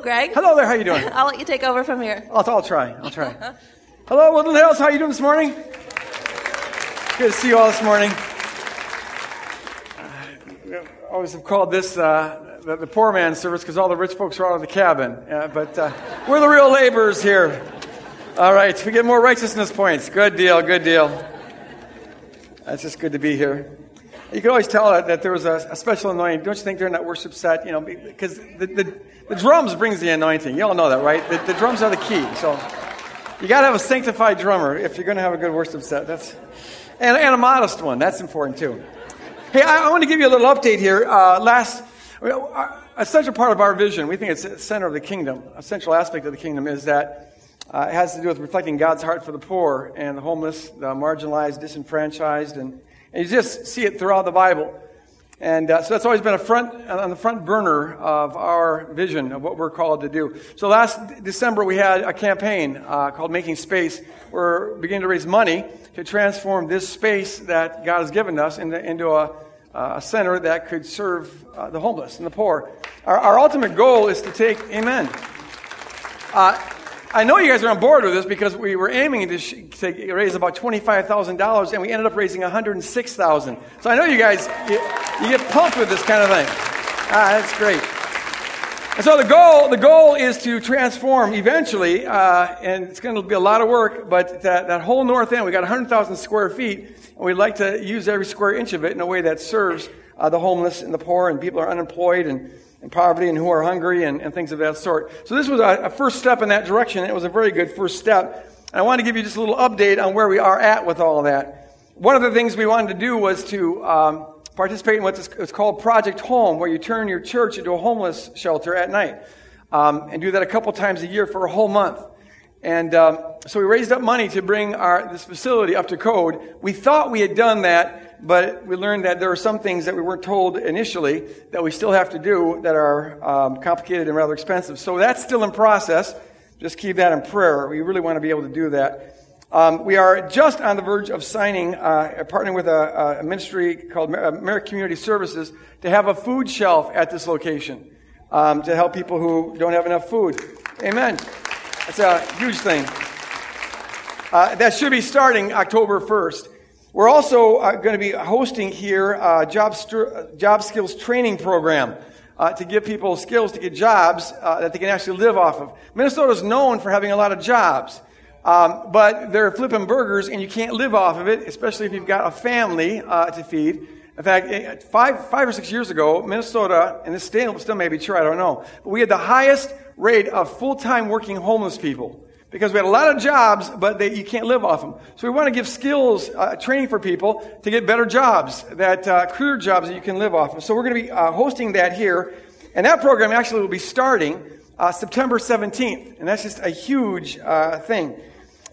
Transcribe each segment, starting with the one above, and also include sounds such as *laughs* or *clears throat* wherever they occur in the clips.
Hello, Greg. Hello there. How you doing? *laughs* I'll let you take over from here. I'll, I'll try. I'll try. Hello, Woodland Hills. How you doing this morning? Good to see you all this morning. Uh, I always have called this uh, the, the, poor man's service because all the rich folks are out of the cabin. Uh, but uh, we're the real laborers here. All right, we get more righteousness points. Good deal. Good deal. That's just good to be here. You can always tell that, there was a, a, special anointing. Don't you think during that worship set, you know, because the, the, the drums brings the anointing. You all know that, right? The, the drums are the key. So you got to have a sanctified drummer if you're going to have a good worship set. That's and, and a modest one. That's important too. Hey, I, I want to give you a little update here. Uh, last, a central part of our vision, we think it's the center of the kingdom. A central aspect of the kingdom is that uh, it has to do with reflecting God's heart for the poor and the homeless, the marginalized, disenfranchised, and and you just see it throughout the Bible. And uh, so that's always been a front, on the front burner of our vision of what we're called to do. So last December we had a campaign uh, called Making Space. We're beginning to raise money to transform this space that God has given us into, into a, a center that could serve uh, the homeless and the poor. Our, our, ultimate goal is to take, amen. I know you guys are on board with this because we were aiming to, sh- to raise about $25,000 and we ended up raising 106,000. So I know you guys, you, you, get pumped with this kind of thing. Ah, that's great. And so the goal, the goal is to transform eventually, uh, and it's going to be a lot of work, but that, that whole north end, we got 100,000 square feet, and we'd like to use every square inch of it in a way that serves uh, the homeless and the poor and people are unemployed and and poverty and who are hungry and, and things of that sort. So this was a, a, first step in that direction. It was a very good first step. And I want to give you just a little update on where we are at with all of that. One of the things we wanted to do was to um, participate in what's called Project Home, where you turn your church into a homeless shelter at night. Um, and do that a couple times a year for a whole month. And um, so we raised up money to bring our, this facility up to code. We thought we had done that but we learned that there are some things that we weren't told initially that we still have to do that are um, complicated and rather expensive. So that's still in process. Just keep that in prayer. We really want to be able to do that. Um, we are just on the verge of signing, uh, partnering with a, a, ministry called American Community Services to have a food shelf at this location um, to help people who don't have enough food. Amen. That's a huge thing. Uh, that should be starting October 1st. We're also uh, going to be hosting here a job, st- job skills training program uh, to give people skills to get jobs uh, that they can actually live off of. Minnesota is known for having a lot of jobs, um, but they're flipping burgers and you can't live off of it, especially if you've got a family uh, to feed. In fact, eh, five, five or six years ago, Minnesota, and this still, still may be true, I don't know, but we had the highest rate of full-time working homeless people because we had a lot of jobs, but they, you can't live off them. So we want to give skills uh, training for people to get better jobs, that uh, career jobs that you can live off of. So we're going to be uh, hosting that here, and that program actually will be starting uh, September 17th, and that's just a huge uh, thing.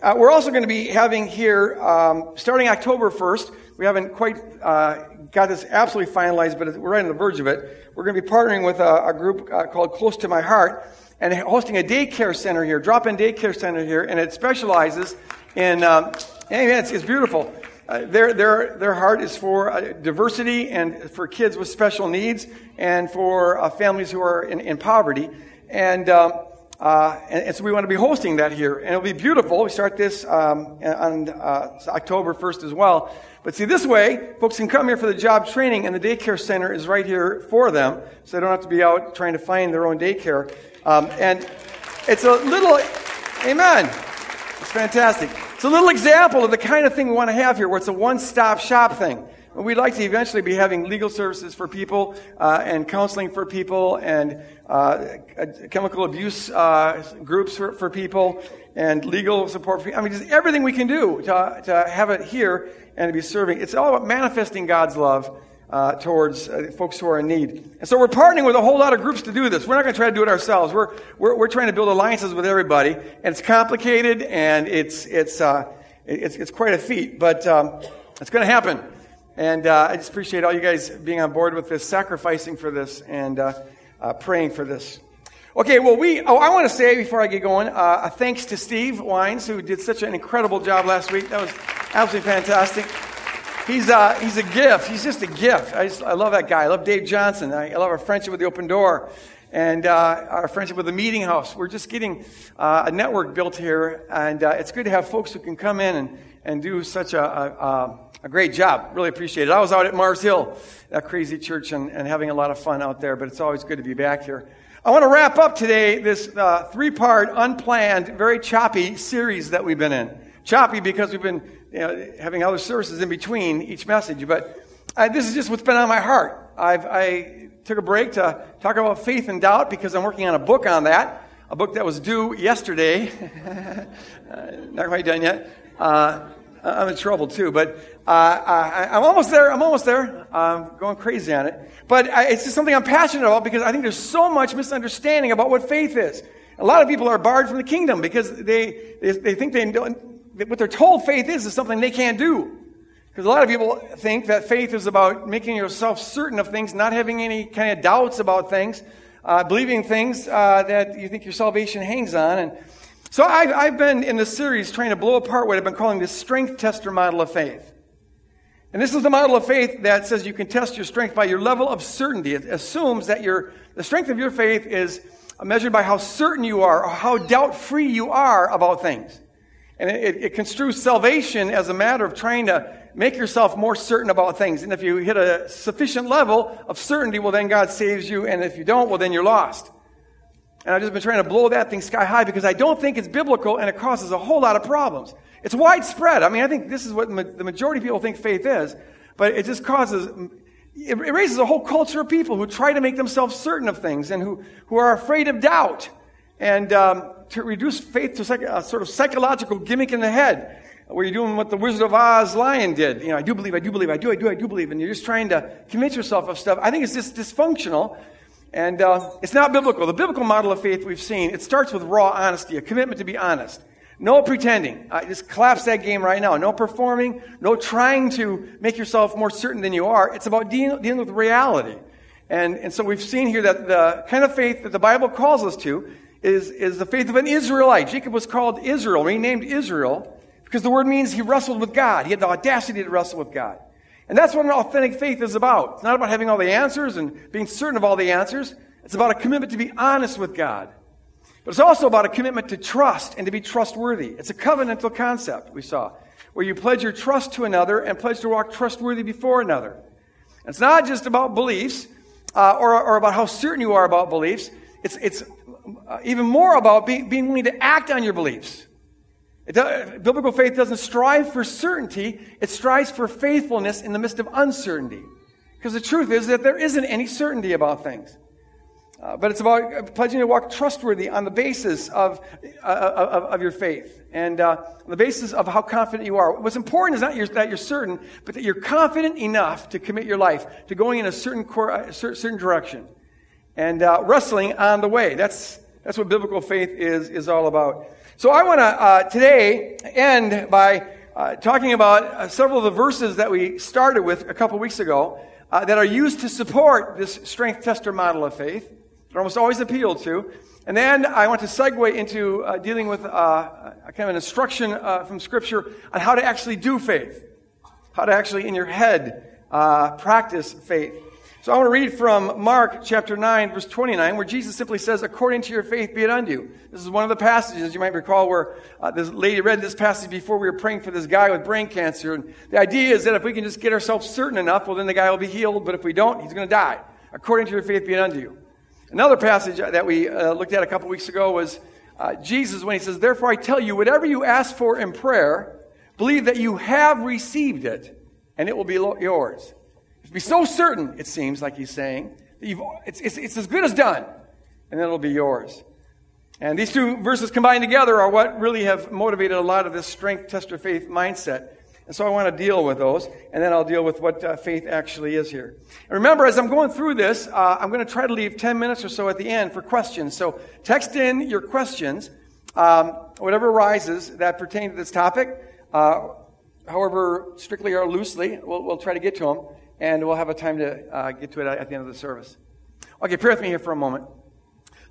Uh, we're also going to be having here, um, starting October 1st, we haven't quite got this absolutely finalized, but we're right on the verge of it. We're going to be partnering with a, a group called Close to My Heart and hosting a daycare center here, drop-in daycare center here, and it specializes in. Um, it's, it's beautiful. Uh, their, their, their heart is for uh, diversity and for kids with special needs and for uh, families who are in, in poverty. And, um, uh, and, and, so we want to be hosting that here. And it'll be beautiful. We start this um, on uh, October 1st as well. But see, this way, folks can come here for the job training, and the daycare center is right here for them, so they don't have to be out trying to find their own daycare. Um, and it's a little, amen. It's fantastic. It's a little example of the kind of thing we want to have here, where it's a one stop shop thing. We'd like to eventually be having legal services for people uh, and counseling for people and uh, chemical abuse uh, groups for, for people and legal support for I mean, just everything we can do to, to have it here and to be serving. It's all about manifesting God's love uh, towards uh, folks who are in need. And so we're partnering with a whole lot of groups to do this. We're not going to try to do it ourselves. We're, we're, we're trying to build alliances with everybody. And it's complicated and it's, it's, uh, it's, it's quite a feat, but um, it's going to happen. And uh, I just appreciate all you guys being on board with this, sacrificing for this, and uh, uh, praying for this. Okay, well, we, oh, I want to say before I get going, uh, thanks to Steve Wines, who did such an incredible job last week. That was absolutely fantastic. He's, uh, he's a gift. He's just a gift. I, just, I love that guy. I love Dave Johnson. I, I love our friendship with the open door. and uh, our friendship with the Meeting House. We're just getting uh, a network built here, and uh, it's good to have folks who can come in and, and do such a, a, a, great job. Really appreciate it. I was out at Mars Hill, that crazy church, and, and having a lot of fun out there, but it's always good to be back here. I want to wrap up today this uh, three part, unplanned, very choppy series that we've been in. Choppy because we've been you know, having other services in between each message, but uh, this is just what's been on my heart. I've, I took a break to talk about faith and doubt because I'm working on a book on that, a book that was due yesterday. *laughs* uh, not quite done yet. Uh, I'm in trouble too, but uh, I, am almost there. I'm almost there. I'm going crazy on it. But I, it's just something I'm passionate about because I think there's so much misunderstanding about what faith is. A lot of people are barred from the kingdom because they, they, they think they don't, what they're told faith is is something they can't do. Because a lot of people think that faith is about making yourself certain of things, not having any kind of doubts about things, uh, believing things uh, that you think your salvation hangs on. And so I've, I've been in this series trying to blow apart what I've been calling the strength tester model of faith. And this is the model of faith that says you can test your strength by your level of certainty. It assumes that your, the strength of your faith is measured by how certain you are or how doubt free you are about things. And it, it, construes salvation as a matter of trying to make yourself more certain about things. And if you hit a sufficient level of certainty, well, then God saves you. And if you don't, well, then you're lost. And I've just been trying to blow that thing sky high because I don't think it's biblical and it causes a whole lot of problems. It's widespread. I mean, I think this is what ma- the majority of people think faith is, but it just causes, it, it raises a whole culture of people who try to make themselves certain of things and who, who are afraid of doubt. And um, to reduce faith to a sort of psychological gimmick in the head, where you're doing what the Wizard of Oz lion did. You know, I do believe, I do believe, I do, I do, I do believe, and you're just trying to convince yourself of stuff. I think it's just dysfunctional, and uh, it's not biblical. The biblical model of faith we've seen, it starts with raw honesty, a commitment to be honest. No pretending. Uh, just collapse that game right now. No performing. No trying to make yourself more certain than you are. It's about dealing, dealing with reality. And, and so we've seen here that the kind of faith that the Bible calls us to is, is the faith of an Israelite. Jacob was called Israel, renamed Israel, because the word means he wrestled with God. He had the audacity to wrestle with God. And that's what an authentic faith is about. It's not about having all the answers and being certain of all the answers. It's about a commitment to be honest with God. But it's also about a commitment to trust and to be trustworthy. It's a covenantal concept, we saw, where you pledge your trust to another and pledge to walk trustworthy before another. It's not just about beliefs uh, or, or about how certain you are about beliefs. It's, it's uh, even more about being, being willing to act on your beliefs. Biblical faith doesn't strive for certainty, it strives for faithfulness in the midst of uncertainty. Because the truth is that there isn't any certainty about things. Uh, but it's about pledging to walk trustworthy on the basis of, uh, of, of, your faith and uh, on the basis of how confident you are. What's important is not that you're certain, but that you're confident enough to commit your life to going in a certain, a certain direction and uh, wrestling on the way. That's, that's what biblical faith is, is all about. So I want to uh, today end by uh, talking about uh, several of the verses that we started with a couple weeks ago uh, that are used to support this strength tester model of faith. They're almost always appealed to. And then I want to segue into uh, dealing with uh, kind of an instruction from Scripture on how to actually do faith, how to actually in your head practice faith. So I want to read from Mark chapter 9, verse 29, where Jesus simply says, According to your faith be it unto you. This is one of the passages you might recall where uh, this lady read this passage before we were praying for this guy with brain cancer. And the idea is that if we can just get ourselves certain enough, well, then the guy will be healed. But if we don't, he's going to die. According to your faith be it unto you. Another passage that we uh, looked at a couple weeks ago was uh, Jesus when he says, Therefore I tell you, whatever you ask for in prayer, believe that you have received it, and it will be yours. Be so certain, it seems like he's saying, it's, it's, it's as good as done, and then it'll be yours. And these two verses combined together are what really have motivated a lot of this strength tester faith mindset. And so I want to deal with those, and then I'll deal with what uh, faith actually is here. And remember, as I'm going through this, uh, I'm going to try to leave 10 minutes or so at the end for questions. So text in your questions, um, whatever arises that pertain to this topic, uh, however strictly or loosely, we'll, we'll try to get to them and we'll have a time to uh, get to it at the end of the service. Okay, pray with me here for a moment.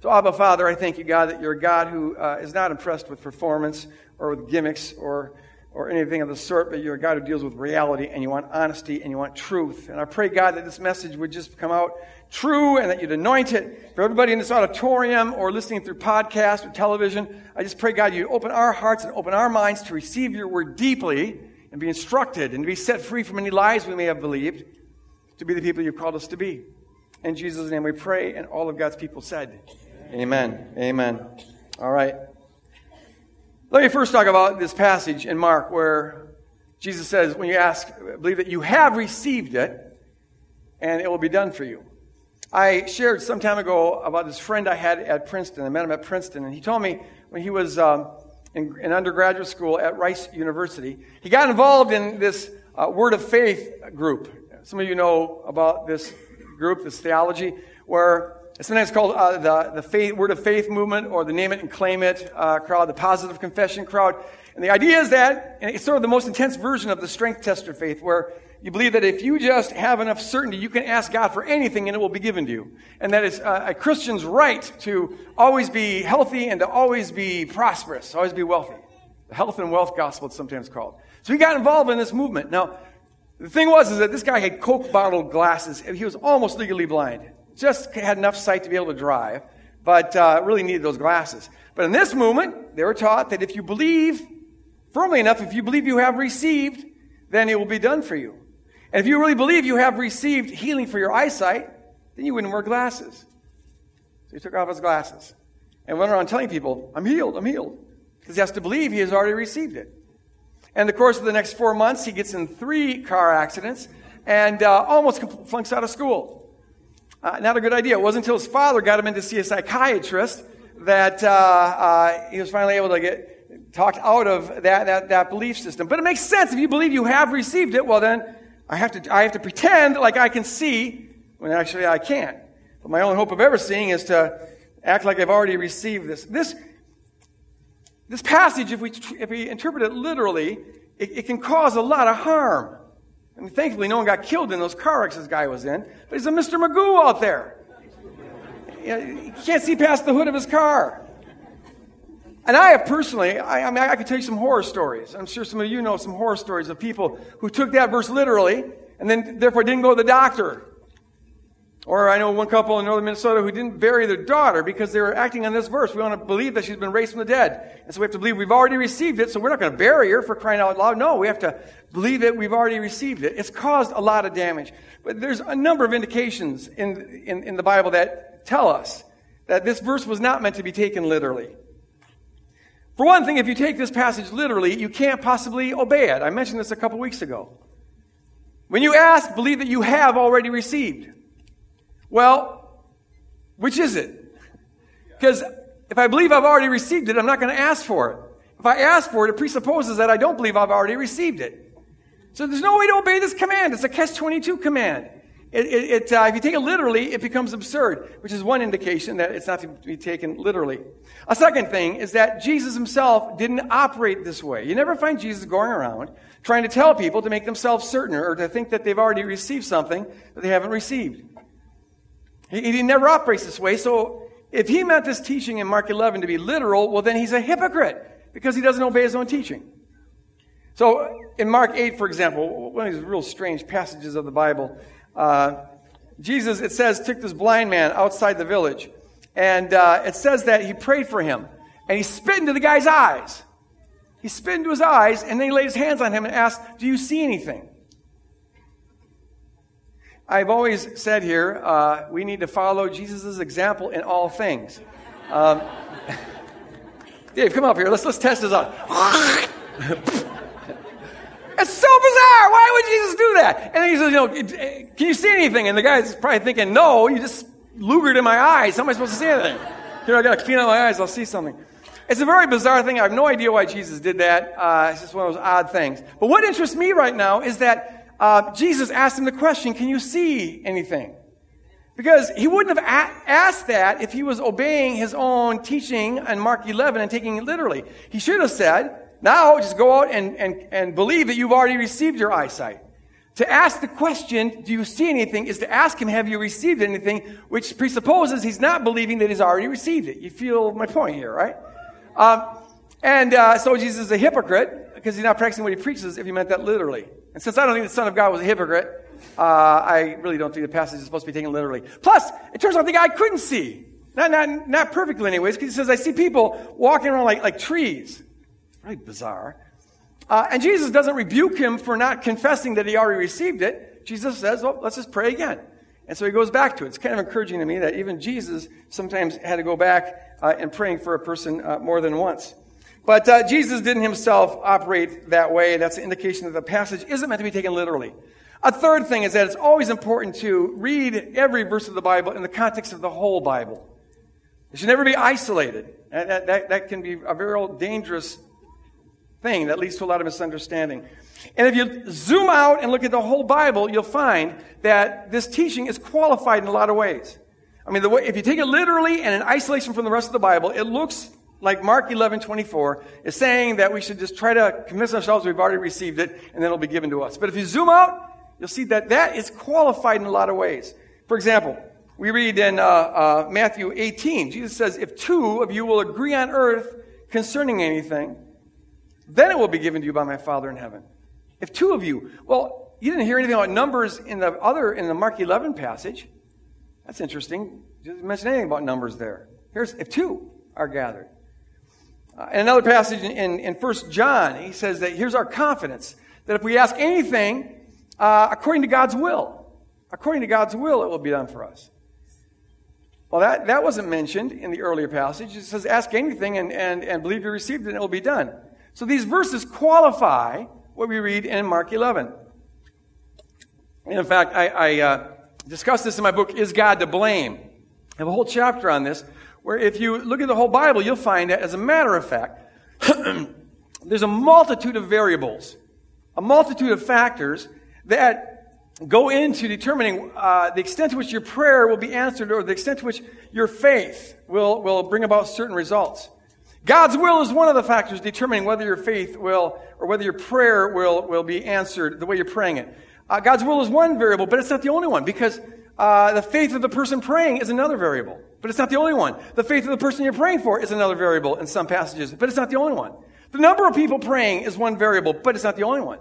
So, Abba, Father, I thank you, God, that you're a God who uh, is not impressed with performance or with gimmicks or, or anything of the sort, but you're a God who deals with reality and you want honesty and you want truth. And I pray, God, that this message would just come out true and that you'd anoint it for everybody in this auditorium or listening through podcast or television. I just pray, God, you open our hearts and open our minds to receive your word deeply and be instructed and be set free from any lies we may have believed to be the people you've called us to be. In Jesus' name we pray, and all of God's people said, Amen. Amen. All right. Let me first talk about this passage in Mark where Jesus says, when you ask, believe that you have received it, and it will be done for you. I shared some time ago about this friend I had at Princeton. I met him at Princeton, and he told me when he was um, in, in, undergraduate school at Rice University, he got involved in this uh, Word of Faith group. Some of you know about this group, this theology, where it's sometimes called uh, the, the faith, Word of Faith movement or the Name It and Claim It uh, crowd, the Positive Confession crowd. And the idea is that, and it's sort of the most intense version of the strength tester faith, where you believe that if you just have enough certainty, you can ask God for anything and it will be given to you. And that it's a, a Christian's right to always be healthy and to always be prosperous, always be wealthy. The health and wealth gospel, it's sometimes called. So he got involved in this movement. Now, the thing was is that this guy had Coke bottle glasses. He was almost legally blind. Just had enough sight to be able to drive, but uh, really needed those glasses. But in this movement, they were taught that if you believe firmly enough, if you believe you have received, then it will be done for you. And if you really believe you have received healing for your eyesight, then you wouldn't wear glasses. So he took off his glasses and went around telling people, I'm healed, I'm healed. Because he has to believe he has already received it. And the course of the next four months, he gets in three car accidents and uh, almost flunks out of school. Uh, not a good idea. It wasn't until his father got him in to see a psychiatrist that uh, uh he was finally able to get talked out of that, that, that belief system. But it makes sense. If you believe you have received it, well, then I have to, I have to pretend like I can see when actually I can't. But my only hope of ever seeing is to act like I've already received this. This, this passage, if we, if we interpret it literally, it, it can cause a lot of harm. I mean, thankfully, no one got killed in those car wrecks this guy was in, but he's a Mr. Magoo out there. You can't see past the hood of his car. And I have personally, I, I, mean, I could tell you some horror stories. I'm sure some of you know some horror stories of people who took that verse literally and then therefore didn't go to the doctor. Or I know one couple in northern Minnesota who didn't bury their daughter because they were acting on this verse. We want to believe that she's been raised from the dead. And so we have to believe we've already received it, so we're not going to bury her for crying out loud. No, we have to believe that we've already received it. It's caused a lot of damage. But there's a number of indications in, in, in the Bible that tell us that this verse was not meant to be taken literally. For one thing, if you take this passage literally, you can't possibly obey it. I mentioned this a couple weeks ago. When you ask, believe that you have already received. Well, which is it? Because if I believe I've already received it, I'm not going to ask for it. If I ask for it, it presupposes that I don't believe I've already received it. So there's no way to obey this command. It's a catch 22 command. It, it, it, uh, if you take it literally, it becomes absurd, which is one indication that it's not to be taken literally. A second thing is that Jesus himself didn't operate this way. You never find Jesus going around trying to tell people to make themselves certain or to think that they've already received something that they haven't received. He, he never operates this way. So if he meant this teaching in Mark 11 to be literal, well, then he's a hypocrite because he doesn't obey his own teaching. So in Mark 8, for example, one of these real strange passages of the Bible, uh, Jesus, it says, took this blind man outside the village. And uh, it says that he prayed for him. And he spit into the guy's eyes. He spit into his eyes, and then he laid his hands on him and asked, Do you see anything? I've always said here, uh, we need to follow Jesus' example in all things. Um, *laughs* Dave, come up here. Let's, let's test this out. *laughs* It's so bizarre. Why would Jesus do that? And then he says, you know, can you see anything? And the guy's probably thinking, no, you just lugered in my eyes. How am I supposed to see anything? Here, I got to clean out my eyes. I'll see something. It's a very bizarre thing. I have no idea why Jesus did that. Uh, it's just one of those odd things. But what interests me right now is that uh, Jesus asked him the question, can you see anything? Because he wouldn't have asked that if he was obeying his own teaching in Mark 11 and taking it literally. He should have said, now, just go out and, and, and believe that you've already received your eyesight. To ask the question, do you see anything, is to ask him, have you received anything, which presupposes he's not believing that he's already received it. You feel my point here, right? Um, and uh, so Jesus is a hypocrite because he's not practicing what he preaches if he meant that literally. And since I don't think the Son of God was a hypocrite, uh, I really don't think the passage is supposed to be taken literally. Plus, it turns out the guy couldn't see. Not, not, not perfectly, anyways, because he says, I see people walking around like, like trees. Really bizarre. Uh, and Jesus doesn't rebuke him for not confessing that he already received it. Jesus says, well, let's just pray again. And so he goes back to it. It's kind of encouraging to me that even Jesus sometimes had to go back uh, and praying for a person uh, more than once. But uh, Jesus didn't himself operate that way. That's an indication that the passage isn't meant to be taken literally. A third thing is that it's always important to read every verse of the Bible in the context of the whole Bible. It should never be isolated. That, that, that can be a very dangerous thing that leads to a lot of misunderstanding. And if you zoom out and look at the whole Bible, you'll find that this teaching is qualified in a lot of ways. I mean, way, if you take it literally and in isolation from the rest of the Bible, it looks like Mark 11, 24 is saying that we should just try to convince ourselves we've already received it and then it'll be given to us. But if you zoom out, you'll see that that is qualified in a lot of ways. For example, we read in uh, uh, Matthew 18, Jesus says, If two of you will agree on earth concerning anything, then it will be given to you by my Father in heaven. If two of you, well, you didn't hear anything about numbers in the other, in the Mark 11 passage. That's interesting. Didn't mention anything about numbers there. Here's, if two are gathered. Uh, in another passage in, in, in 1 John, he says that here's our confidence that if we ask anything uh, according to God's will, according to God's will, it will be done for us. Well, that, that wasn't mentioned in the earlier passage. It says, ask anything and, and, and believe you received it and it will be done. So these verses qualify what we read in Mark 11. And in fact, I, I uh, discuss this in my book, Is God to Blame? I have a whole chapter on this, where if you look at the whole Bible, you'll find that, as a matter of fact, *clears throat* there's a multitude of variables, a multitude of factors that go into determining uh, the extent to which your prayer will be answered or the extent to which your faith will, will bring about certain results. God's will is one of the factors determining whether your faith will, or whether your prayer will, will be answered the way you're praying it. Uh, God's will is one variable, but it's not the only one because uh, the faith of the person praying is another variable. But it's not the only one. The faith of the person you're praying for is another variable in some passages, but it's not the only one. The number of people praying is one variable, but it's not the only one.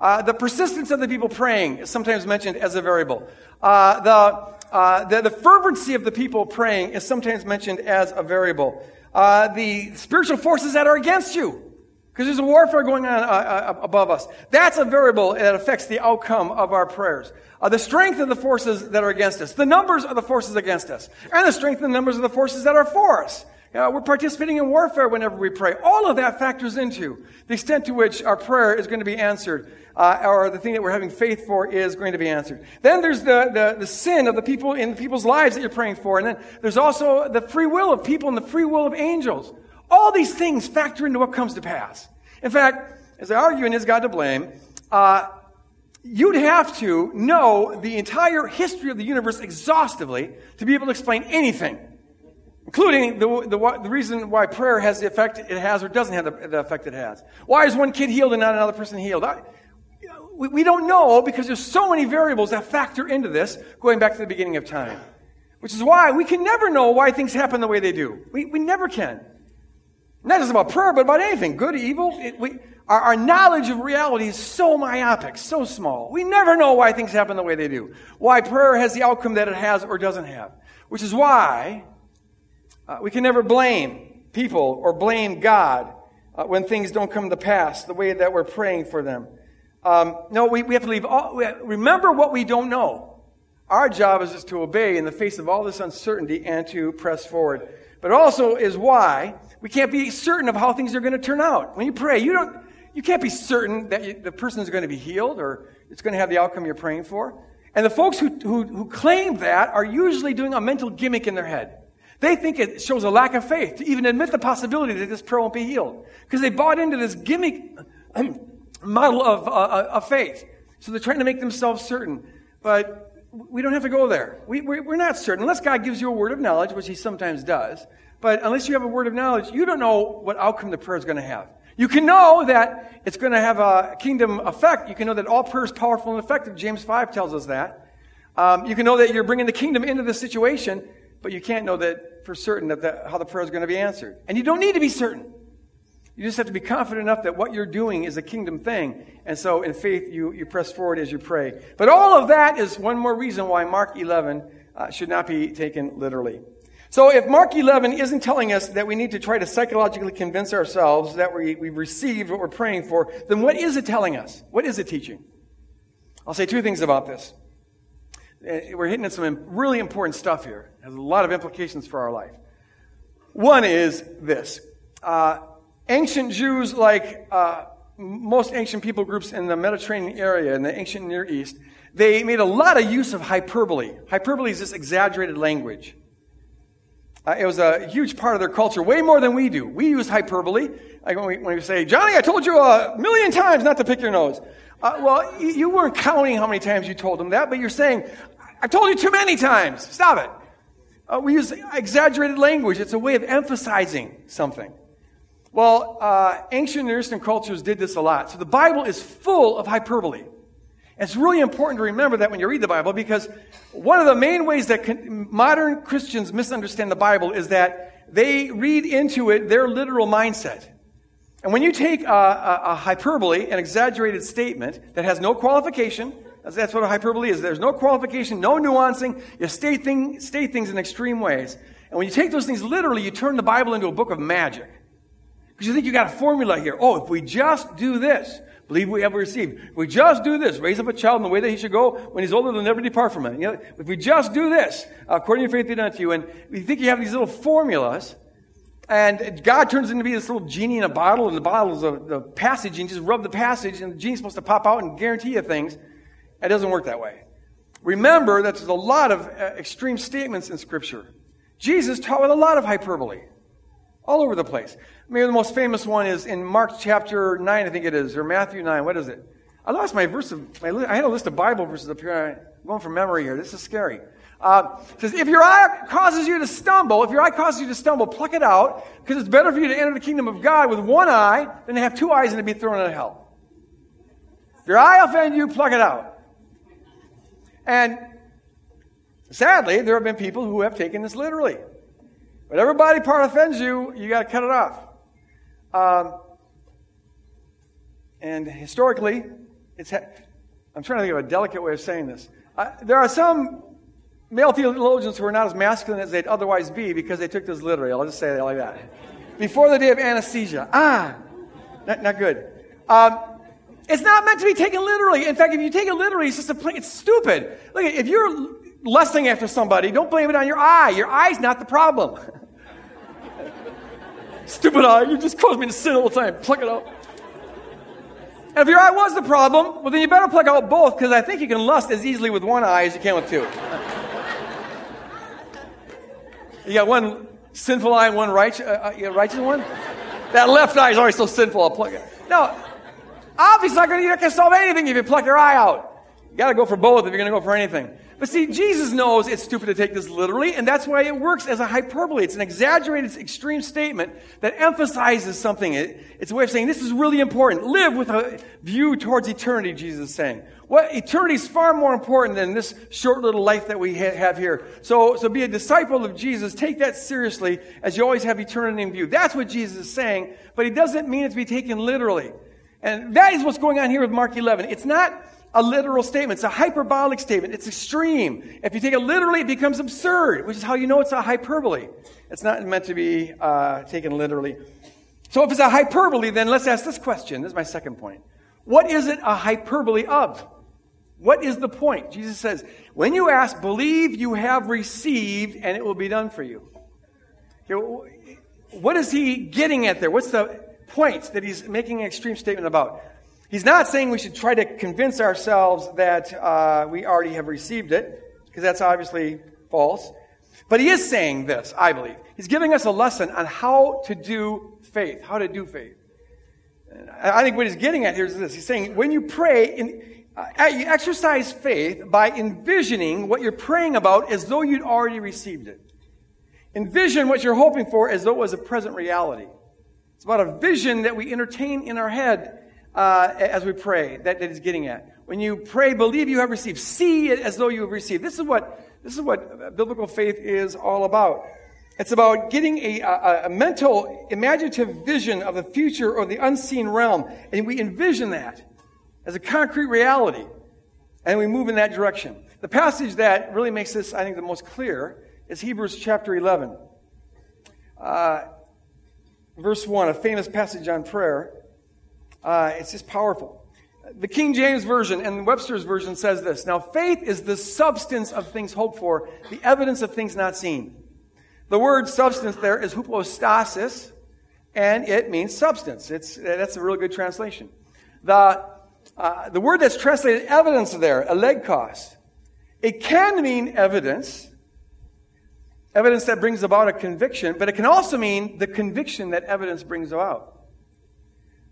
Uh, the persistence of the people praying is sometimes mentioned as a variable. Uh, the, uh, the, the, fervency of the people praying is sometimes mentioned as a variable. Uh, the spiritual forces that are against you, because there's a warfare going on uh, uh, above us. That's a variable that affects the outcome of our prayers. the strength of the forces that are against us. The numbers of the forces against us. And the strength and the numbers of the forces that are for us. Uh, we're participating in warfare whenever we pray. All of that factors into the extent to which our prayer is going to be answered, uh, or the thing that we're having faith for is going to be answered. Then there's the, the, the sin of the people in people's lives that you're praying for. And then there's also the free will of people and the free will of angels. All these things factor into what comes to pass. In fact, as I argue in Is God to Blame, uh, you'd have to know the entire history of the universe exhaustively to be able to explain anything including the, the, the, reason why prayer has the effect it has or doesn't have the, the, effect it has. Why is one kid healed and not another person healed? I, we, we don't know because there's so many variables that factor into this going back to the beginning of time. Which is why we can never know why things happen the way they do. We, we never can. Not just about prayer, but about anything. Good, evil. It, we, our, our knowledge of reality is so myopic, so small. We never know why things happen the way they do. Why prayer has the outcome that it has or doesn't have. Which is why uh, we can never blame people or blame God uh, when things don't come to pass the way that we're praying for them. Um, no, we, we have to leave all, remember what we don't know. Our job is just to obey in the face of all this uncertainty and to press forward. But also is why we can't be certain of how things are going to turn out. When you pray, you don't, you can't be certain that you, the person is going to be healed or it's going to have the outcome you're praying for. And the folks who, who, who claim that are usually doing a mental gimmick in their head. They think it shows a lack of faith to even admit the possibility that this prayer won't be healed. Because they bought into this gimmick model of, uh, uh, of faith. So they're trying to make themselves certain. But we don't have to go there. We, we're not certain. Unless God gives you a word of knowledge, which He sometimes does. But unless you have a word of knowledge, you don't know what outcome the prayer is going to have. You can know that it's going to have a kingdom effect. You can know that all prayer is powerful and effective. James 5 tells us that. Um, you can know that you're bringing the kingdom into the situation, but you can't know that for certain that the, how the prayer is going to be answered. And you don't need to be certain. You just have to be confident enough that what you're doing is a kingdom thing. And so in faith, you, you press forward as you pray. But all of that is one more reason why Mark 11 uh, should not be taken literally. So if Mark 11 isn't telling us that we need to try to psychologically convince ourselves that we, we've received what we're praying for, then what is it telling us? What is it teaching? I'll say two things about this. We're hitting at some really important stuff here. It has a lot of implications for our life. One is this. Uh, ancient Jews, like uh, most ancient people groups in the Mediterranean area, in the ancient Near East, they made a lot of use of hyperbole. Hyperbole is this exaggerated language. Uh, it was a huge part of their culture, way more than we do. We use hyperbole. Like when we, when we say, Johnny, I told you a million times not to pick your nose. Uh, well, you, you weren't counting how many times you told them that, but you're saying, I told you too many times. Stop it. Uh, we use exaggerated language. It's a way of emphasizing something. Well, uh, ancient Near Eastern cultures did this a lot. So the Bible is full of hyperbole. It's really important to remember that when you read the Bible because one of the main ways that con- modern Christians misunderstand the Bible is that they read into it their literal mindset. And when you take a, a, a hyperbole, an exaggerated statement that has no qualification, that's what a hyperbole is. There's no qualification, no nuancing. You state, thing, state things in extreme ways. And when you take those things literally, you turn the Bible into a book of magic. Because you think you got a formula here. Oh, if we just do this, believe we have received. If we just do this, raise up a child in the way that he should go, when he's older, they'll never depart from it. You know, if we just do this, according to faith be done to you, and you think you have these little formulas, and God turns into be this little genie in a bottle, and the bottle is a, the passage, and you just rub the passage, and the genie's supposed to pop out and guarantee you things. It doesn't work that way. Remember that there's a lot of uh, extreme statements in Scripture. Jesus taught with a lot of hyperbole, all over the place. Maybe the most famous one is in Mark chapter 9, I think it is, or Matthew 9. What is it? I lost my verse. Of, my, I had a list of Bible verses up here. I'm going from memory here. This is scary. Uh, it says, if your eye causes you to stumble, if your eye causes you to stumble, pluck it out, because it's better for you to enter the kingdom of God with one eye than to have two eyes and to be thrown into hell. If your eye offend you, pluck it out. And sadly, there have been people who have taken this literally. Whatever body part offends you, you got to cut it off. Um, and historically, it's ha- I'm trying to think of a delicate way of saying this. Uh, there are some male theologians who are not as masculine as they'd otherwise be because they took this literally. I'll just say it like that. Before the day of anesthesia. Ah, not, not good. Um, it's not meant to be taken literally. In fact, if you take it literally, it's just a it's stupid. Look, if you're lusting after somebody, don't blame it on your eye. Your eye's not the problem. *laughs* Stupid eye, you just cause me to sin all the time. Pluck it out. And if your eye was the problem, well, then you better pluck out both because I think you can lust as easily with one eye as you can with two. you got one sinful eye and one righteous, uh, uh righteous one? That left eye is always so sinful, I'll pluck it. No, obviously not going to solve anything if you pluck your eye out. You got to go for both if you're going to go for anything. But see, Jesus knows it's stupid to take this literally, and that's why it works as a hyperbole. It's an exaggerated, extreme statement that emphasizes something. It, it's a way of saying this is really important. Live with a view towards eternity, Jesus is saying. What eternity is far more important than this short little life that we ha- have here. So, so be a disciple of Jesus. Take that seriously as you always have eternity in view. That's what Jesus is saying, but he doesn't mean it to be taken literally. And that is what's going on here with Mark 11. It's not a literal statement. It's a hyperbolic statement. It's extreme. If you take it literally, it becomes absurd, which is how you know it's a hyperbole. It's not meant to be uh, taken literally. So if it's a hyperbole, then let's ask this question. This is my second point. What is it a hyperbole of? What is the point? Jesus says, when you ask, believe you have received and it will be done for you. What is he getting at there? What's the point that he's making an extreme statement about? He's not saying we should try to convince ourselves that uh, we already have received it, because that's obviously false. But he is saying this, I believe. He's giving us a lesson on how to do faith, how to do faith. I think what he's getting at here is this. He's saying when you pray, in, uh, you exercise faith by envisioning what you're praying about as though you'd already received it. Envision what you're hoping for as though it was a present reality. It's about a vision that we entertain in our head uh, as we pray that, that is getting at. When you pray, believe you have received. See it as though you have received. This is what, this is what biblical faith is all about. It's about getting a, a, a, mental, imaginative vision of the future or the unseen realm. And we envision that as a concrete reality. And we move in that direction. The passage that really makes this, I think, the most clear is Hebrews chapter 11. Uh, verse 1, a famous passage on prayer. Uh, it's just powerful. The King James Version and Webster's Version says this Now, faith is the substance of things hoped for, the evidence of things not seen. The word substance there is hypostasis, and it means substance. It's, that's a really good translation. The, uh, the word that's translated evidence there, elegkos, it can mean evidence, evidence that brings about a conviction, but it can also mean the conviction that evidence brings about.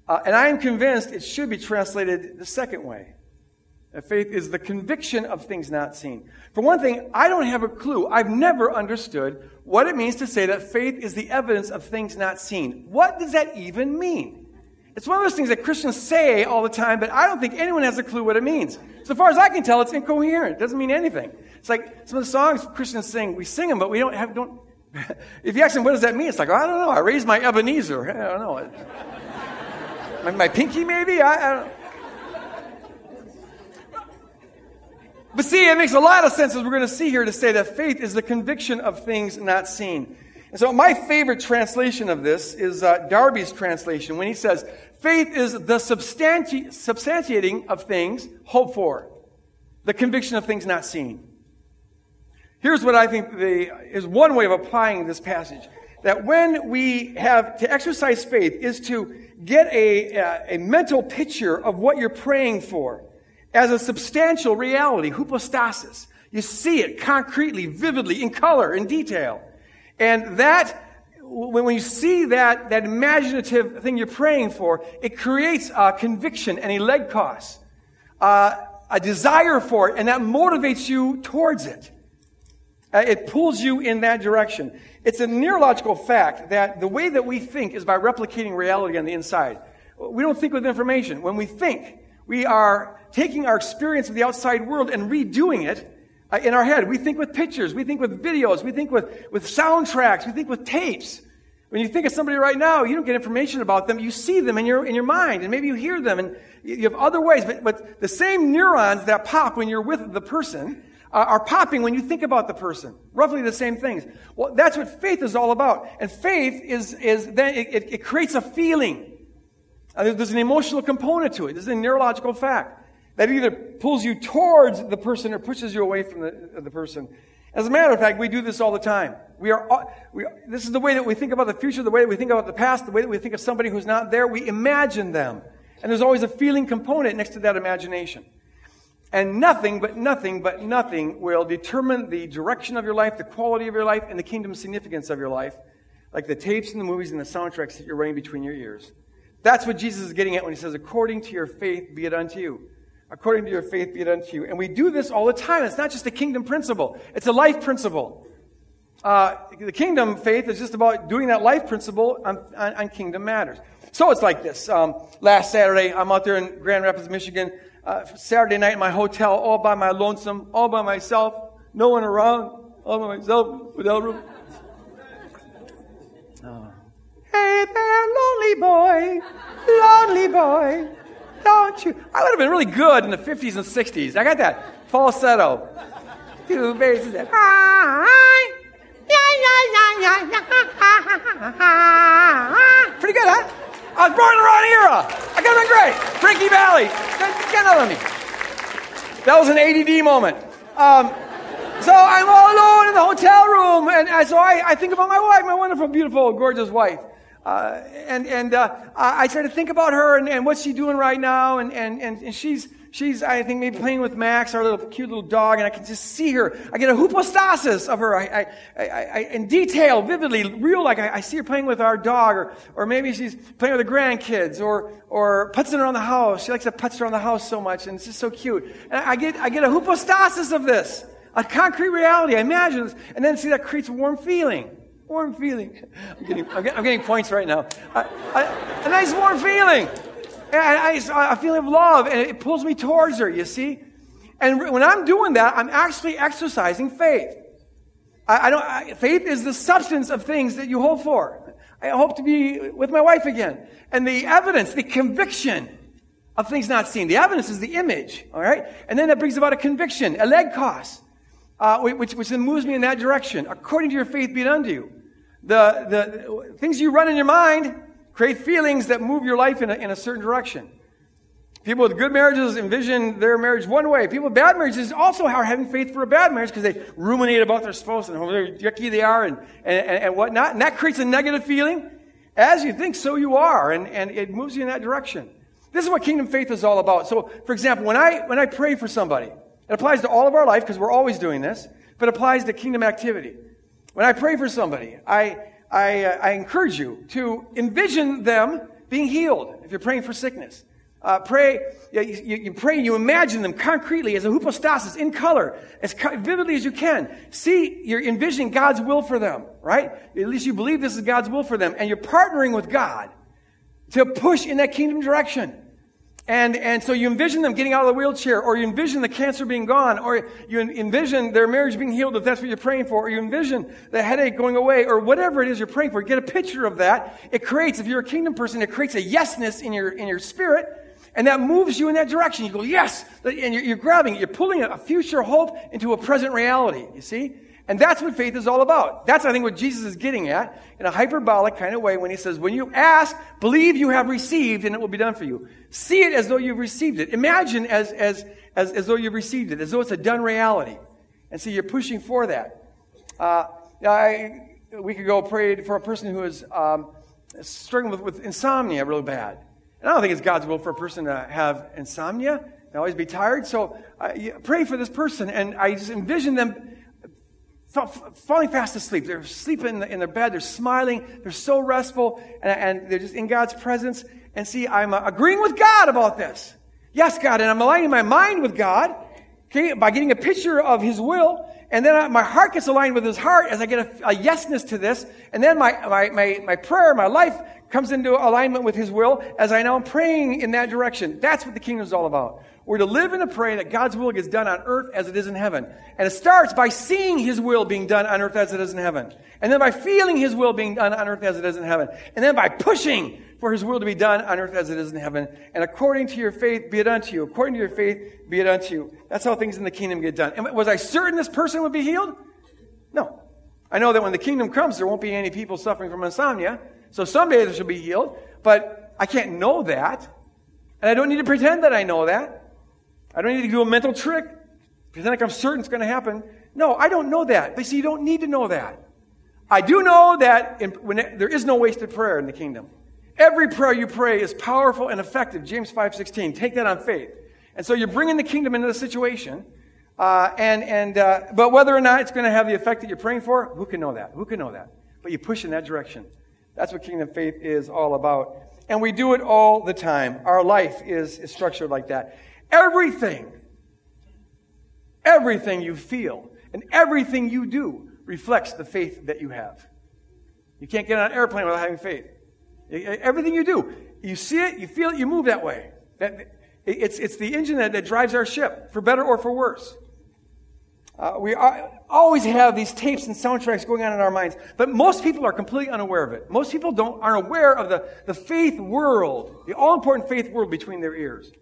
Uh, and I am convinced it should be translated the second way. That faith is the conviction of things not seen. For one thing, I don't have a clue. I've never understood what it means to say that faith is the evidence of things not seen. What does that even mean? It's one of those things that Christians say all the time, but I don't think anyone has a clue what it means. So far as I can tell, it's incoherent. It doesn't mean anything. It's like some of the songs Christians sing, we sing them, but we don't have, don't, *laughs* if you ask them, what does that mean? It's like, oh, I don't know. I raised my Ebenezer. I don't know. *laughs* my, my pinky, maybe? I, I don't But see, it makes a lot of sense as we're going to see here to say that faith is the conviction of things not seen. And so my favorite translation of this is uh, Darby's translation when he says, faith is the substanti- substantiating of things hoped for, the conviction of things not seen. Here's what I think the, is one way of applying this passage. That when we have to exercise faith is to get a, a, a mental picture of what you're praying for as a substantial reality, hypostasis. You see it concretely, vividly, in color, in detail. And that, when you see that, that imaginative thing you're praying for, it creates a conviction and elegkos, uh, a desire for it, and that motivates you towards it. Uh, it pulls you in that direction. It's a neurological fact that the way that we think is by replicating reality on the inside. We don't think with information. When we think, we are taking our experience of the outside world and redoing it in our head. We think with pictures, we think with videos, we think with, with soundtracks, we think with tapes. When you think of somebody right now, you don't get information about them. You see them in your, in your mind, and maybe you hear them, and you have other ways. But, but the same neurons that pop when you're with the person uh, are popping when you think about the person. Roughly the same things. Well, that's what faith is all about. And faith is, is then, it, it, it creates a feeling. Uh, there's an emotional component to it. This is a neurological fact that either pulls you towards the person or pushes you away from the, the person. As a matter of fact, we do this all the time. We are, uh, we, this is the way that we think about the future, the way that we think about the past, the way that we think of somebody who's not there. We imagine them. And there's always a feeling component next to that imagination. And nothing but nothing but nothing will determine the direction of your life, the quality of your life, and the kingdom significance of your life, like the tapes and the movies and the soundtracks that you're running between your ears. That's what Jesus is getting at when he says, according to your faith be it unto you according to your faith be it unto you. And we do this all the time. It's not just a kingdom principle, it's a life principle. Uh, the kingdom faith is just about doing that life principle on, on, on kingdom matters. So it's like this. Um, last Saturday, I'm out there in Grand Rapids, Michigan. Uh, Saturday night in my hotel, all by my lonesome, all by myself, no one around, all by myself, hotel room. Oh. *laughs* Hey there, lonely boy, lonely boy. Don't you? I would have been really good in the 50s and 60s. I got that falsetto. Two basses. And, Pretty good, huh? I was born in the wrong era. I could have been great. Frankie Valli. Get out of me. That was an ADD moment. Um, so I'm all alone in the hotel room, and so I, I think about my wife, my wonderful, beautiful, gorgeous wife. Uh, and and uh, I try to think about her and, and what's she doing right now. And, and, and she's, she's, I think, maybe playing with Max, our little cute little dog, and I can just see her. I get a hypostasis of her. I, I, I, I in detail, vividly, real, like I, I, see her playing with our dog, or, or maybe she's playing with the grandkids, or, or putzing around the house. She likes to putz around the house so much, and it's just so cute. And I get, I get a hypostasis of this, a concrete reality. I imagine this, and then see that creates a warm feeling warm feeling. I'm getting, I'm getting, I'm getting points right now. I, I, a nice warm feeling. A feeling of love, and it pulls me towards her, you see? And when I'm doing that, I'm actually exercising faith. I, I don't, I, faith is the substance of things that you hope for. I hope to be with my wife again. And the evidence, the conviction of things not seen. The evidence is the image, all right? And then that brings about a conviction, elegkos, uh, which, which then moves me in that direction. According to your faith be it unto you. The, the things you run in your mind create feelings that move your life in a, in a certain direction. People with good marriages envision their marriage one way. People with bad marriages also are having faith for a bad marriage because they ruminate about their spouse and how yucky they are and, and, and whatnot. And that creates a negative feeling. As you think, so you are. And, and it moves you in that direction. This is what kingdom faith is all about. So, for example, when I, when I pray for somebody, it applies to all of our life because we're always doing this, but it applies to kingdom activity. When I pray for somebody, I, I, uh, I encourage you to envision them being healed if you're praying for sickness. Uh, pray, you, you, pray, you imagine them concretely as a hypostasis in color, as vividly as you can. See, you're envisioning God's will for them, right? At least you believe this is God's will for them, and you're partnering with God to push in that kingdom direction. And, and so you envision them getting out of the wheelchair, or you envision the cancer being gone, or you envision their marriage being healed if that's what you're praying for, or you envision the headache going away, or whatever it is you're praying for. Get a picture of that. It creates, if you're a kingdom person, it creates a yesness in your, in your spirit, and that moves you in that direction. You go, yes! And you're, you're grabbing it. You're pulling a future hope into a present reality. You see? And that's what faith is all about. That's, I think, what Jesus is getting at in a hyperbolic kind of way when he says, when you ask, believe you have received and it will be done for you. See it as though you've received it. Imagine as, as, as, as though you've received it, as though it's a done reality. And so you're pushing for that. Uh, I, we could go pray for a person who is um, struggling with, with insomnia really bad. And I don't think it's God's will for a person to have insomnia and always be tired. So uh, pray for this person. And I just envision them falling fast asleep. They're sleeping in, the, in, their bed. They're smiling. They're so restful. And, and they're just in God's presence. And see, I'm uh, agreeing with God about this. Yes, God. And I'm aligning my mind with God okay, by getting a picture of His will. And then I, my heart gets aligned with His heart as I get a, a yesness to this. And then my, my, my, my prayer, my life comes into alignment with His will as I now am praying in that direction. That's what the kingdom is all about. We're to live and to pray that God's will gets done on earth as it is in heaven. And it starts by seeing His will being done on earth as it is in heaven. And then by feeling His will being done on earth as it is in heaven. And then by pushing for His will to be done on earth as it is in heaven. And according to your faith, be it unto you. According to your faith, be it unto you. That's how things in the kingdom get done. And was I certain this person would be healed? No. I know that when the kingdom comes, there won't be any people suffering from insomnia. So someday they should be healed. But I can't know that. And I don't need to pretend that I know that. I don't need to do a mental trick, pretend like I'm certain it's going to happen. No, I don't know that. But see, you don't need to know that. I do know that in, when it, there is no wasted prayer in the kingdom. Every prayer you pray is powerful and effective. James 5.16. Take that on faith. And so you're bringing the kingdom into the situation. Uh, and, and, uh, but whether or not it's going to have the effect that you're praying for, who can know that? Who can know that? But you push in that direction. That's what kingdom faith is all about. And we do it all the time. Our life is, is structured like that. Everything, everything you feel and everything you do reflects the faith that you have. You can't get on an airplane without having faith. Everything you do, you see it, you feel it, you move that way. it's, it's the engine that, that drives our ship, for better or for worse. Uh, we are, always have these tapes and soundtracks going on in our minds, but most people are completely unaware of it. Most people don't, aren't aware of the, the faith world, the all important faith world between their ears.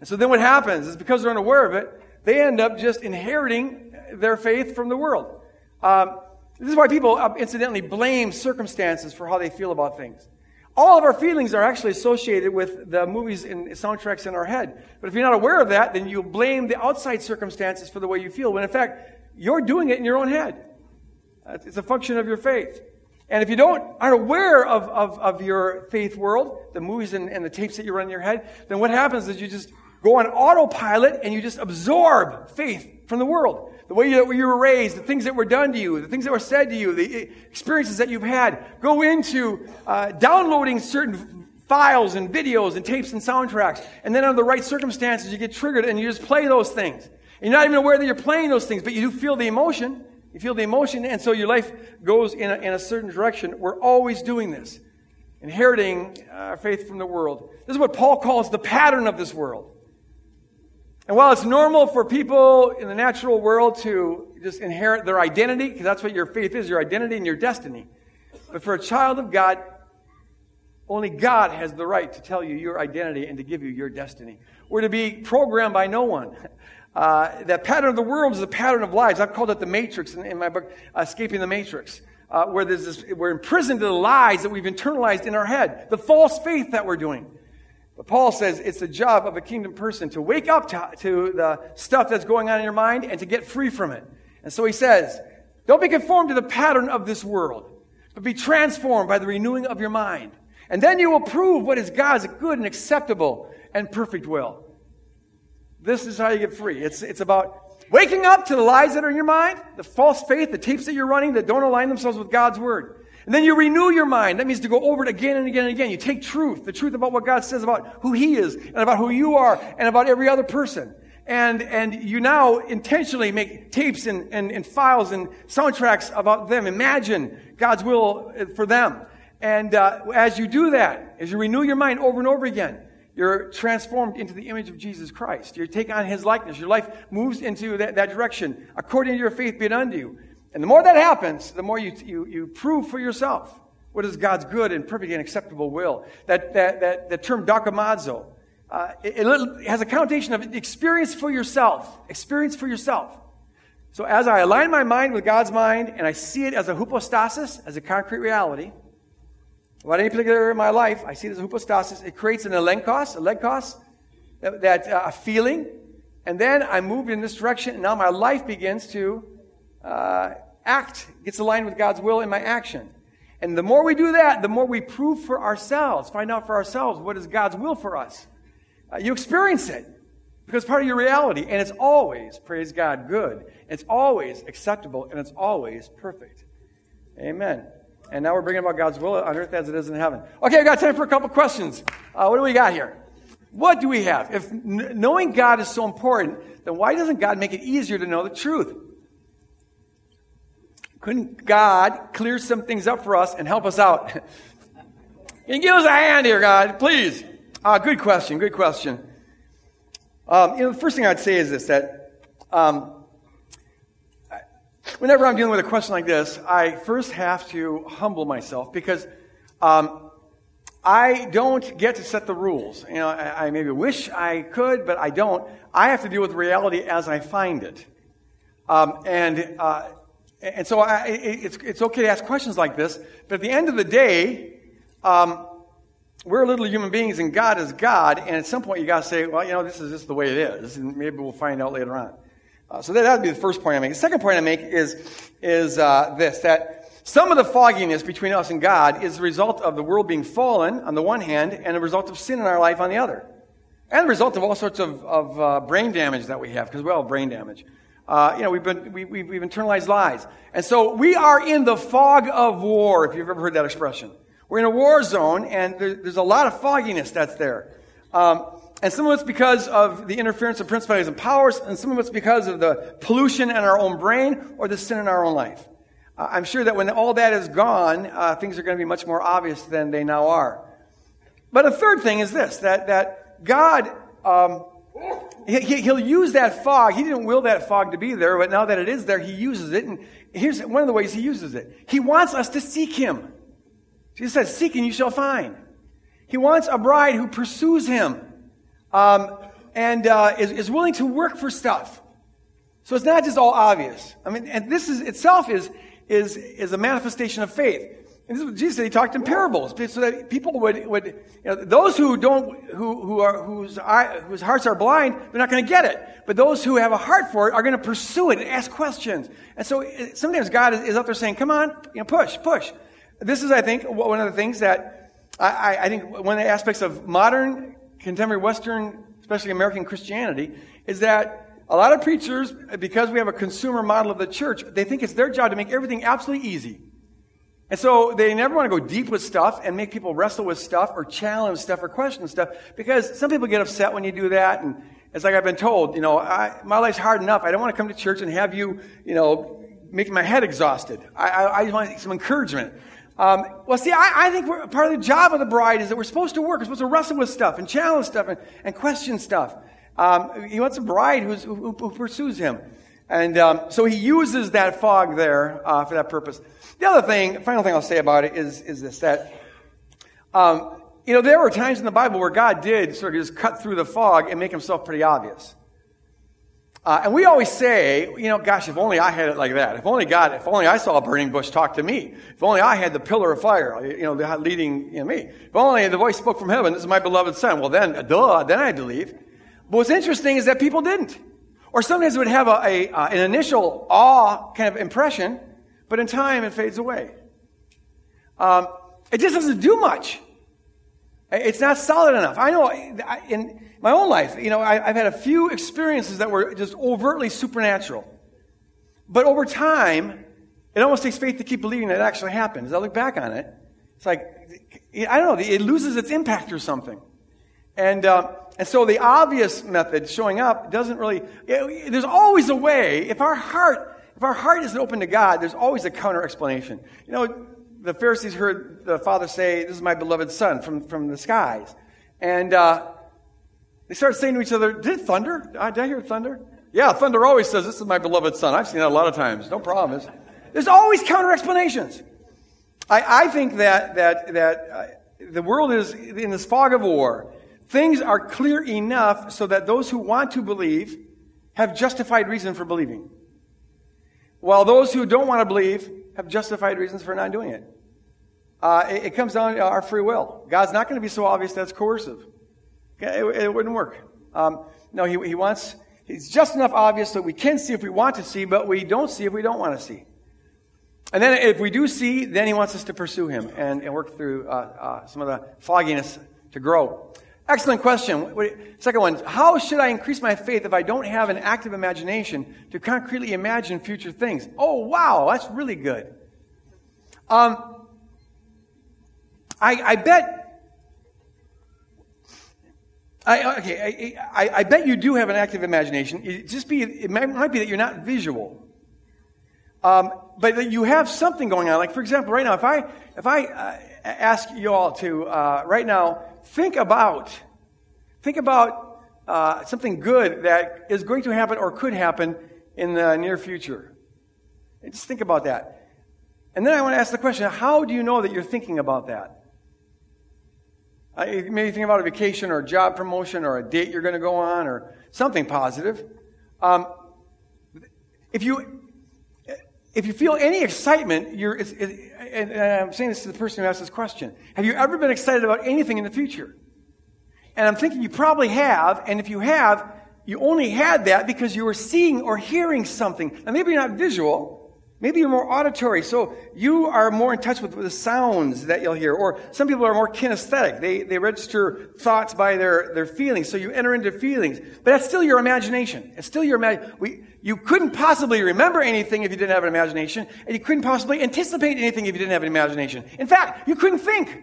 And so then what happens is because they're unaware of it, they end up just inheriting their faith from the world. Um, this is why people uh, incidentally blame circumstances for how they feel about things. All of our feelings are actually associated with the movies and soundtracks in our head. But if you're not aware of that, then you blame the outside circumstances for the way you feel, when in fact, you're doing it in your own head. It's a function of your faith. And if you don't aren't aware of, of, of your faith world, the movies and, and the tapes that you run in your head, then what happens is you just go on autopilot and you just absorb faith from the world. The way that you were raised, the things that were done to you, the things that were said to you, the experiences that you've had. Go into uh, downloading certain files and videos and tapes and soundtracks. And then under the right circumstances, you get triggered and you just play those things. And you're not even aware that you're playing those things, but you do feel the emotion. You feel the emotion, and so your life goes in a, in a certain direction. We're always doing this, inheriting our uh, faith from the world. This is what Paul calls the pattern of this world. And while it's normal for people in the natural world to just inherit their identity, because that's what your faith is, your identity and your destiny. But for a child of God, only God has the right to tell you your identity and to give you your destiny. We're to be programmed by no one. Uh, that pattern of the world is a pattern of lies. I've called it the matrix in, in my book, Escaping the Matrix, uh, where this, we're imprisoned to the lies that we've internalized in our head, the false faith that we're doing. But Paul says it's the job of a kingdom person to wake up to, to the stuff that's going on in your mind and to get free from it. And so he says, don't be conformed to the pattern of this world, but be transformed by the renewing of your mind. And then you will prove what is God's good and acceptable and perfect will. This is how you get free. It's, it's about waking up to the lies that are in your mind, the false faith, the tapes that you're running that don't align themselves with God's word. And then you renew your mind. That means to go over it again and again and again. You take truth, the truth about what God says about who He is and about who you are and about every other person. And, and you now intentionally make tapes and, and, and files and soundtracks about them. Imagine God's will for them. And uh, as you do that, as you renew your mind over and over again, you're transformed into the image of Jesus Christ. You take on his likeness. Your life moves into that, that direction according to your faith be it unto you. And the more that happens, the more you, you, you prove for yourself what is God's good and perfect and acceptable will. That, that, that, the term dokimazo, uh, it, it has a connotation of experience for yourself. Experience for yourself. So as I align my mind with God's mind and I see it as a hypostasis, as a concrete reality, about any particular area of my life, I see it as a hypostasis. It creates an elenkos, a legkos, that, that uh, a feeling. And then I move in this direction, and now my life begins to uh, act, gets aligned with God's will in my action. And the more we do that, the more we prove for ourselves, find out for ourselves what is God's will for us. Uh, you experience it because part of your reality, and it's always, praise God, good. It's always acceptable, and it's always perfect. Amen. And now we're bringing about God's will on earth as it is in heaven. Okay, I've got time for a couple questions. Uh, what do we got here? What do we have? If knowing God is so important, then why doesn't God make it easier to know the truth? Couldn't God clear some things up for us and help us out? *laughs* Can you give us a hand here, God, please? Uh, good question, good question. Um, you know, the first thing I'd say is this that um, whenever I'm dealing with a question like this, I first have to humble myself because um, I don't get to set the rules. You know, I, I, maybe wish I could, but I don't. I have to deal with reality as I find it. Um, and uh, and so I, it's, it's okay to ask questions like this, but at the end of the day, um, we're little human beings and God is God, and at some point you got to say, well, you know, this is just the way it is, and maybe we'll find out later on. Uh, so that would be the first point I make. The second point I make is, is uh, this, that some of the fogginess between us and God is the result of the world being fallen on the one hand and the result of sin in our life on the other. And the result of all sorts of, of uh, brain damage that we have, because we all have brain damage. Uh, you know, we've, been, we, we, we've internalized lies. And so we are in the fog of war, if you've ever heard that expression. We're in a war zone, and there, there's a lot of fogginess that's there. Um, and some of it's because of the interference of principalities and powers, and some of it's because of the pollution in our own brain or the sin in our own life. Uh, I'm sure that when all that is gone, uh, things are going to be much more obvious than they now are. But a third thing is this that, that God, um, he, will use that fog. He didn't will that fog to be there, but now that it is there, He uses it. And here's one of the ways He uses it He wants us to seek Him. Jesus says, Seek and you shall find. He wants a bride who pursues Him um, and uh, is, is willing to work for stuff. So it's not just all obvious. I mean, and this is itself is is is a manifestation of faith. And this is what Jesus said. He talked in parables so that people would would you know, those who don't who who are whose eye, whose hearts are blind, they're not going to get it. But those who have a heart for it are going to pursue it and ask questions. And so eh, sometimes God is, is up there saying, "Come on, you know, push, push." This is, I think, one of the things that I, I think one of the aspects of modern contemporary Western, especially American Christianity, is that a lot of preachers, because we have a consumer model of the church, they think it's their job to make everything absolutely easy. And so they never want to go deep with stuff and make people wrestle with stuff or challenge stuff or question stuff because some people get upset when you do that. And it's like I've been told, you know, I, my life's hard enough. I don't want to come to church and have you, you know, making my head exhausted. I, I, I just want some encouragement. Um, well, see, I, I think part of the job of the bride is that we're supposed to work. We're supposed to wrestle with stuff and challenge stuff and, and question stuff. Um, he wants a bride who, who, pursues him. And um, so he uses that fog there uh, for that purpose. The other thing, final thing I'll say about it is, is this that, um, you know, there were times in the Bible where God did sort of just cut through the fog and make himself pretty obvious. Uh, and we always say, you know, gosh, if only I had it like that. If only God, if only I saw a burning bush talk to me. If only I had the pillar of fire, you know, leading you know, me. If only the voice spoke from heaven, this is my beloved son. Well, then, duh, then I'd believe. But what's interesting is that people didn't. Or sometimes it would have a, a uh, an initial awe kind of impression, but in time it fades away. Um, it just doesn't do much. It's not solid enough. I know in my own life, you know, I, have had a few experiences that were just overtly supernatural. But over time, it almost takes faith to keep believing that it actually happened. As I look back on it, it's like, I don't know, it loses its impact or something. And, uh, and so the obvious method showing up doesn't really, it, there's always a way. If our heart, if our heart isn't open to God, there's always a counter explanation. You know, the Pharisees heard the Father say, This is my beloved Son from, from the skies. And uh, they started saying to each other, Did thunder? Did I hear thunder? Yeah, thunder always says, This is my beloved Son. I've seen that a lot of times. No problem. There's always counter explanations. I, I think that, that, that uh, the world is in this fog of war. Things are clear enough so that those who want to believe have justified reason for believing. While those who don't want to believe have justified reasons for not doing it. Uh, it, it, comes down to our free will. God's not going to be so obvious that's coercive. Okay? It, it, wouldn't work. Um, no, he, he wants, it's just enough obvious that we can see if we want to see, but we don't see if we don't want to see. And then if we do see, then he wants us to pursue him and, and work through uh, uh, some of the fogginess to grow. Excellent question. Second one, how should I increase my faith if I don't have an active imagination to concretely imagine future things? Oh, wow, that's really good. Um, I, I bet, I, okay, I, I, I, bet you do have an active imagination. It just be, it might be that you're not visual. Um, but you have something going on. Like, for example, right now, if I, if I uh, ask you all to, uh, right now, think about, think about uh, something good that is going to happen or could happen in the near future. And just think about that. And then I want to ask the question how do you know that you're thinking about that? Uh, maybe think about a vacation or a job promotion or a date you're going to go on or something positive. Um, if you if you feel any excitement, you're, it's, it, and, and I'm saying this to the person who asked this question. Have you ever been excited about anything in the future? And I'm thinking you probably have, and if you have, you only had that because you were seeing or hearing something. Now, maybe you're not visual, Maybe you're more auditory, so you are more in touch with the sounds that you'll hear. Or some people are more kinesthetic. They, they register thoughts by their, their feelings, so you enter into feelings. But that's still your imagination. It's still your imagination. You couldn't possibly remember anything if you didn't have an imagination, and you couldn't possibly anticipate anything if you didn't have an imagination. In fact, you couldn't think.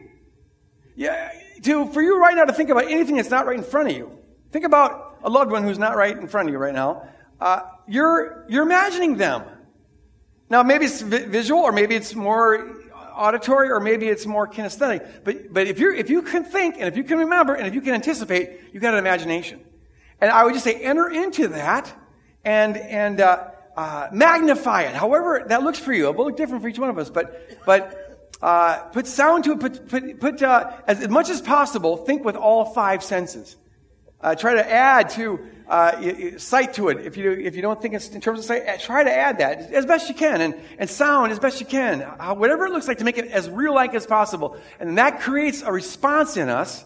Yeah, to, for you right now to think about anything that's not right in front of you. Think about a loved one who's not right in front of you right now. Uh, you're, you're imagining them. Now, maybe it's visual, or maybe it's more auditory, or maybe it's more kinesthetic. But, but if, you if you can think, and if you can remember, and if you can anticipate, you've got an imagination. And I would just say enter into that and, and uh, uh, magnify it, however that looks for you. It will look different for each one of us, but, but uh, put sound to it, put, put, put uh, as, as much as possible, think with all five senses. Uh, try to add to uh, sight to it. If you, if you don't think it's in terms of sight, try to add that as best you can, and, and sound as best you can. Whatever it looks like to make it as real like as possible. And that creates a response in us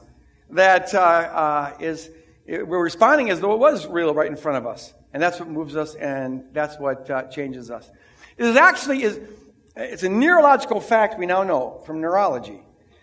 that uh, uh is we're responding as though it was real right in front of us. And that's what moves us, and that's what uh, changes us. It is actually is, it's a neurological fact we now know from neurology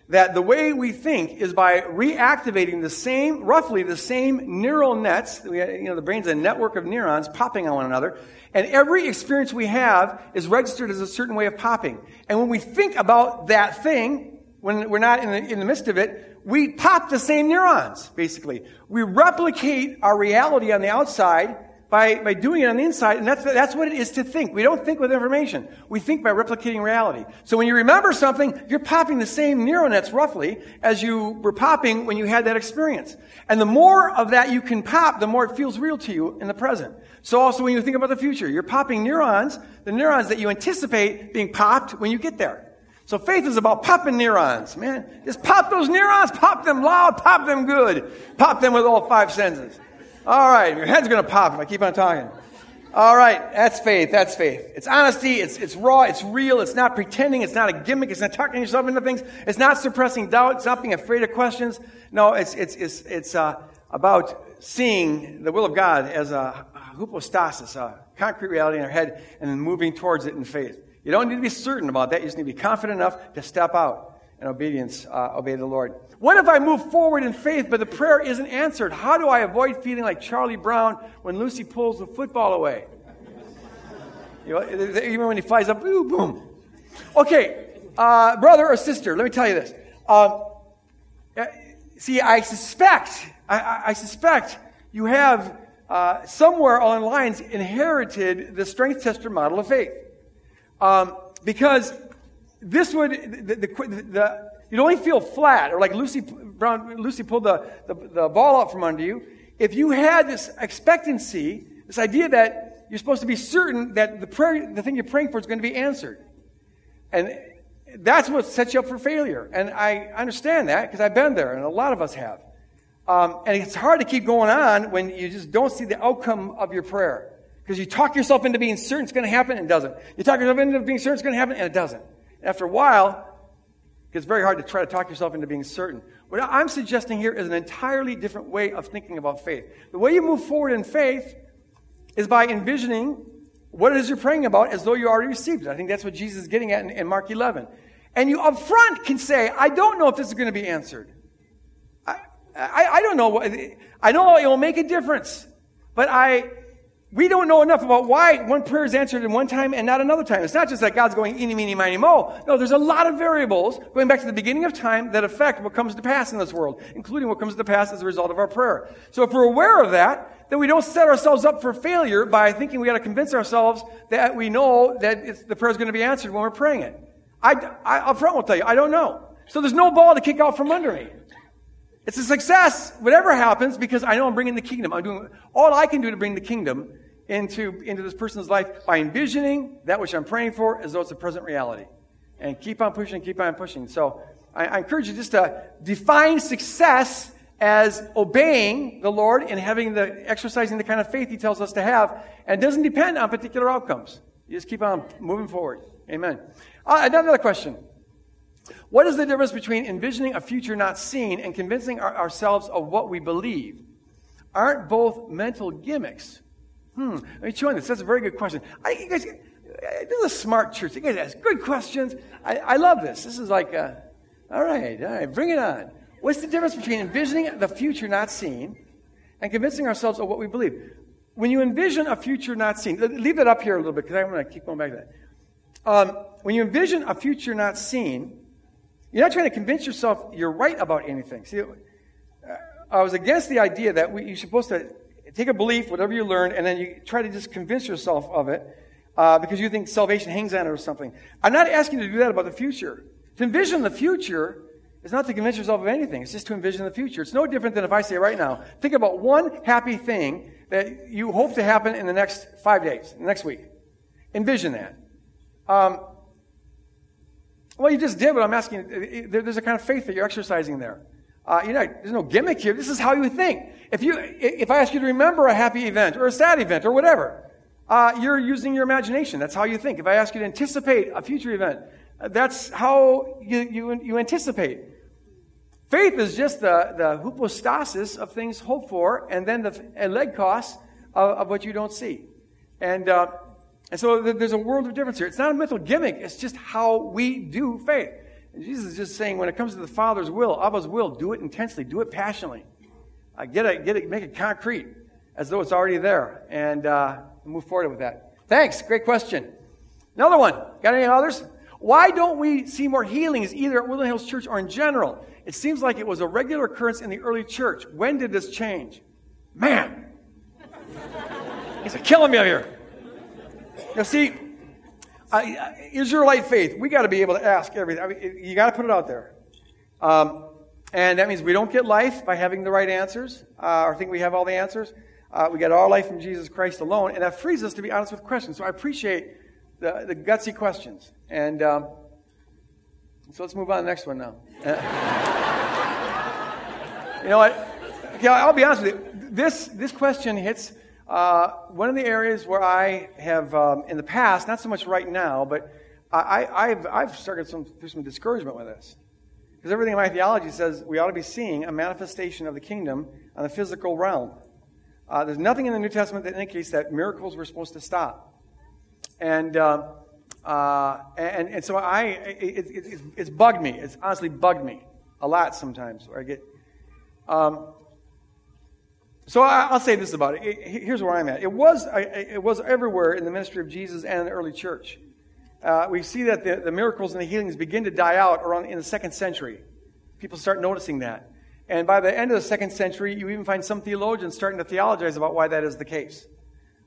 that the way we think is by reactivating the same, roughly the same neural nets. You know, the brain's a network of neurons popping on one another. And every experience we have is registered as a certain way of popping. And when we think about that thing, when we're not in the, in the midst of it, we pop the same neurons, basically. We replicate our reality on the outside by, by doing it on the inside, and that's, that's what it is to think. We don't think with information. We think by replicating reality. So when you remember something, you're popping the same neural nets roughly as you were popping when you had that experience. And the more of that you can pop, the more it feels real to you in the present. So also when you think about the future, you're popping neurons, the neurons that you anticipate being popped when you get there. So faith is about popping neurons, man. Just pop those neurons, pop them loud, pop them good. Pop them with all five senses. All right, your head's going to pop if I keep on talking. All right, that's faith. That's faith. It's honesty. It's, it's raw. It's real. It's not pretending. It's not a gimmick. It's not talking yourself into things. It's not suppressing doubt. It's not being afraid of questions. No, it's, it's, it's, it's uh, about seeing the will of God as a hypostasis, a concrete reality in our head, and then moving towards it in faith. You don't need to be certain about that. You just need to be confident enough to step out and obedience, uh, obey the Lord. What if I move forward in faith, but the prayer isn't answered? How do I avoid feeling like Charlie Brown when Lucy pulls the football away? You know, even when he flies up, boom, boom. Okay, uh, brother or sister, let me tell you this. Um, uh, see, I suspect, I, I suspect you have uh, somewhere the lines inherited the strength tester model of faith. Um, because this would, the, the, the, you'd only feel flat, or like Lucy, Brown, Lucy pulled the, the, the ball out from under you, if you had this expectancy, this idea that you're supposed to be certain that the prayer, the thing you're praying for is going to be answered. And that's what sets you up for failure. And I understand that because I've been there, and a lot of us have. Um, and it's hard to keep going on when you just don't see the outcome of your prayer. Because you talk yourself into being certain it's going to happen and it doesn't. You talk yourself into being certain it's going to happen and it doesn't. After a while, it's very hard to try to talk yourself into being certain. What I'm suggesting here is an entirely different way of thinking about faith. The way you move forward in faith is by envisioning what it is you're praying about as though you already received it. I think that's what Jesus is getting at in, in Mark 11. And you up front can say, I don't know if this is going to be answered. I, I, I don't know. What, I know it will make a difference. But I, we don't know enough about why one prayer is answered in one time and not another time. It's not just that God's going eeny, meeny, miny, mo. No, there's a lot of variables going back to the beginning of time that affect what comes to pass in this world, including what comes to pass as a result of our prayer. So if we're aware of that, then we don't set ourselves up for failure by thinking we got to convince ourselves that we know that the prayer is going to be answered when we're praying it. I, I, up front will tell you, I don't know. So there's no ball to kick out from under me. It's a success, whatever happens, because I know I'm bringing the kingdom. I'm doing all I can do to bring the kingdom into, into this person's life by envisioning that which I'm praying for as though it's a present reality. And keep on pushing, keep on pushing. So I, I encourage you just to define success as obeying the Lord and having the exercising the kind of faith He tells us to have, and doesn't depend on particular outcomes. You just keep on moving forward. Amen. Uh, another question. What is the difference between envisioning a future not seen and convincing our, ourselves of what we believe? Aren't both mental gimmicks? Hmm, let me chew on this. That's a very good question. I, you guys, this is a smart church. You guys ask good questions. I, I love this. This is like, a, all right, all right, bring it on. What's the difference between envisioning the future not seen and convincing ourselves of what we believe? When you envision a future not seen, leave that up here a little bit because I'm going to keep going back to that. Um, when you envision a future not seen, you're not trying to convince yourself you're right about anything. See, I was against the idea that we, you're supposed to take a belief, whatever you learn, and then you try to just convince yourself of it uh, because you think salvation hangs on it or something. I'm not asking you to do that about the future. To envision the future is not to convince yourself of anything. It's just to envision the future. It's no different than if I say right now, think about one happy thing that you hope to happen in the next five days, next week. Envision that. Um, well, you just did what I'm asking. There's a kind of faith that you're exercising there. Uh, you know, there's no gimmick here. This is how you think. If you, if I ask you to remember a happy event or a sad event or whatever, uh, you're using your imagination. That's how you think. If I ask you to anticipate a future event, uh, that's how you, you, you anticipate. Faith is just the, the hypostasis of things hoped for, and then the elegkos of, of what you don't see. And, uh, and so there's a world of difference here. It's not a mental gimmick. It's just how we do faith. And Jesus is just saying, when it comes to the Father's will, Abba's will, do it intensely, do it passionately. Uh, get it, get it, make it concrete as though it's already there, and uh, move forward with that. Thanks. Great question. Another one. Got any others? Why don't we see more healings either at Woodland Hills Church or in general? It seems like it was a regular occurrence in the early church. When did this change? Man. *laughs* He's killing me up here. Now, see, uh, Israelite faith, we got to be able to ask everything. I mean, you got to put it out there. Um, and that means we don't get life by having the right answers uh, or think we have all the answers. Uh, we get our life from Jesus Christ alone, and that frees us to be honest with questions. So I appreciate the, the gutsy questions. And um, so let's move on to the next one now. *laughs* you know what? Okay, I'll be honest with you. This, this question hits uh, one of the areas where I have, um, in the past, not so much right now, but I, have I've started some, through some discouragement with this. Because everything in my theology says we ought to be seeing a manifestation of the kingdom on the physical realm. Uh, there's nothing in the New Testament that indicates that miracles were supposed to stop. And, uh, uh, and, and so I, it, it, it, it's bugged me. It's honestly bugged me a lot sometimes. Where I get, um, so I, will say this about it. Here's where I'm at. It was, it was everywhere in the ministry of Jesus and in the early church. Uh, we see that the, the miracles and the healings begin to die out around in the second century. People start noticing that. And by the end of the second century, you even find some theologians starting to theologize about why that is the case.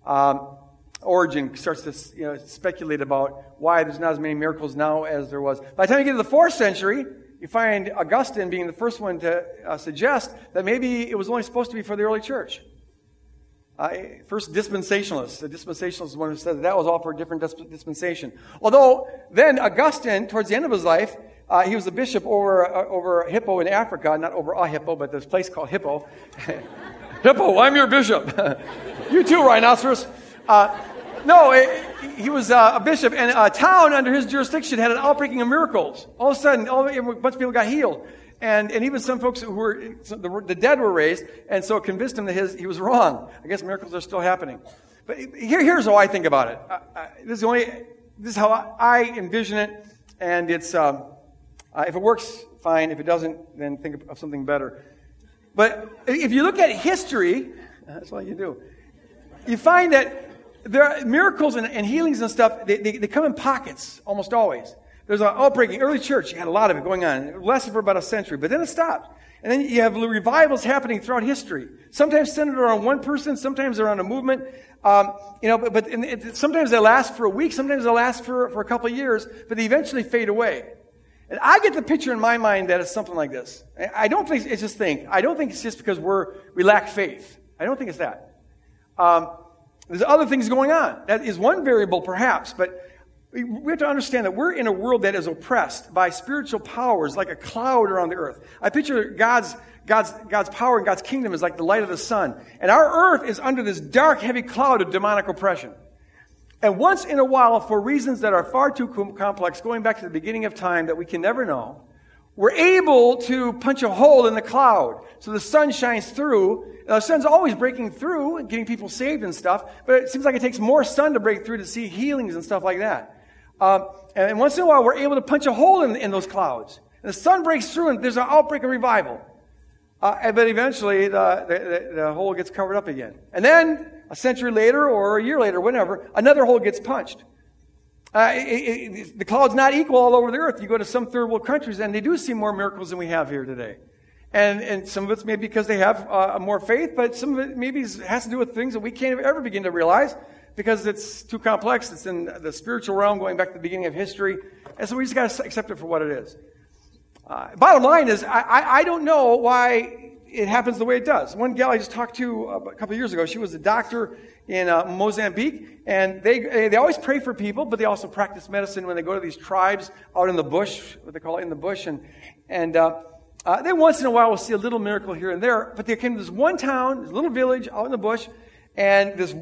Um, Origen starts to you know, speculate about why there's not as many miracles now as there was. By the time you get to the fourth century, you find Augustine being the first one to uh, suggest that maybe it was only supposed to be for the early church. Uh, first dispensationalists. The dispensationalist is one who said that, that was all for a different dispensation. Although then Augustine, towards the end of his life, uh, he was a bishop over uh, over Hippo in Africa, not over a Hippo, but this place called Hippo. *laughs* Hippo, I'm your bishop. *laughs* you too, rhinoceros. No, it, he was uh, a bishop, and a town under his jurisdiction had an outbreaking of miracles. All of a sudden, all, a bunch of people got healed. And, and even some folks who were, the, the dead were raised, and so it convinced him that his, he was wrong. I guess miracles are still happening. But here, here's how I think about it. I, I, this, is only, this is how I, envision it, and it's, um, uh, if it works, fine. If it doesn't, then think of something better. But if you look at history, that's all you do, you find that there are miracles and, and healings and stuff, they, they, they, come in pockets almost always. There's an outbreaking. Early church, you had a lot of it going on. It lasted for about a century, but then it stopped. And then you have revivals happening throughout history. Sometimes centered around one person, sometimes around a movement. Um, you know, but, but it, sometimes they last for a week, sometimes they last for, for a couple of years, but they eventually fade away. And I get the picture in my mind that it's something like this. I don't think it's just think. I don't think it's just because we're we lack faith. I don't think it's that. Um, there's other things going on. That is one variable, perhaps, but we have to understand that we're in a world that is oppressed by spiritual powers like a cloud around the earth. I picture God's, God's, God's power and God's kingdom is like the light of the sun. And our earth is under this dark, heavy cloud of demonic oppression. And once in a while, for reasons that are far too complex, going back to the beginning of time that we can never know, we're able to punch a hole in the cloud. So the sun shines through. The sun's always breaking through and getting people saved and stuff, but it seems like it takes more sun to break through to see healings and stuff like that. Um, and once in a while, we're able to punch a hole in, in those clouds. And the sun breaks through and there's an outbreak of revival. Uh, but eventually, the, the, the hole gets covered up again. And then, a century later or a year later, whenever, another hole gets punched. Uh, it, it, the cloud's not equal all over the earth. You go to some third world countries and they do see more miracles than we have here today. And, and some of it's maybe because they have uh, more faith, but some of it maybe has to do with things that we can't ever begin to realize because it's too complex. It's in the spiritual realm going back to the beginning of history. And so we just got to accept it for what it is. Uh, bottom line is, I, I, I don't know why it happens the way it does. One gal I just talked to a couple years ago, she was a doctor in uh, Mozambique, and they, they always pray for people, but they also practice medicine when they go to these tribes out in the bush, what they call it in the bush, and, and uh, they once in a while we'll see a little miracle here and there, but they came to this one town, this little village out in the bush, and this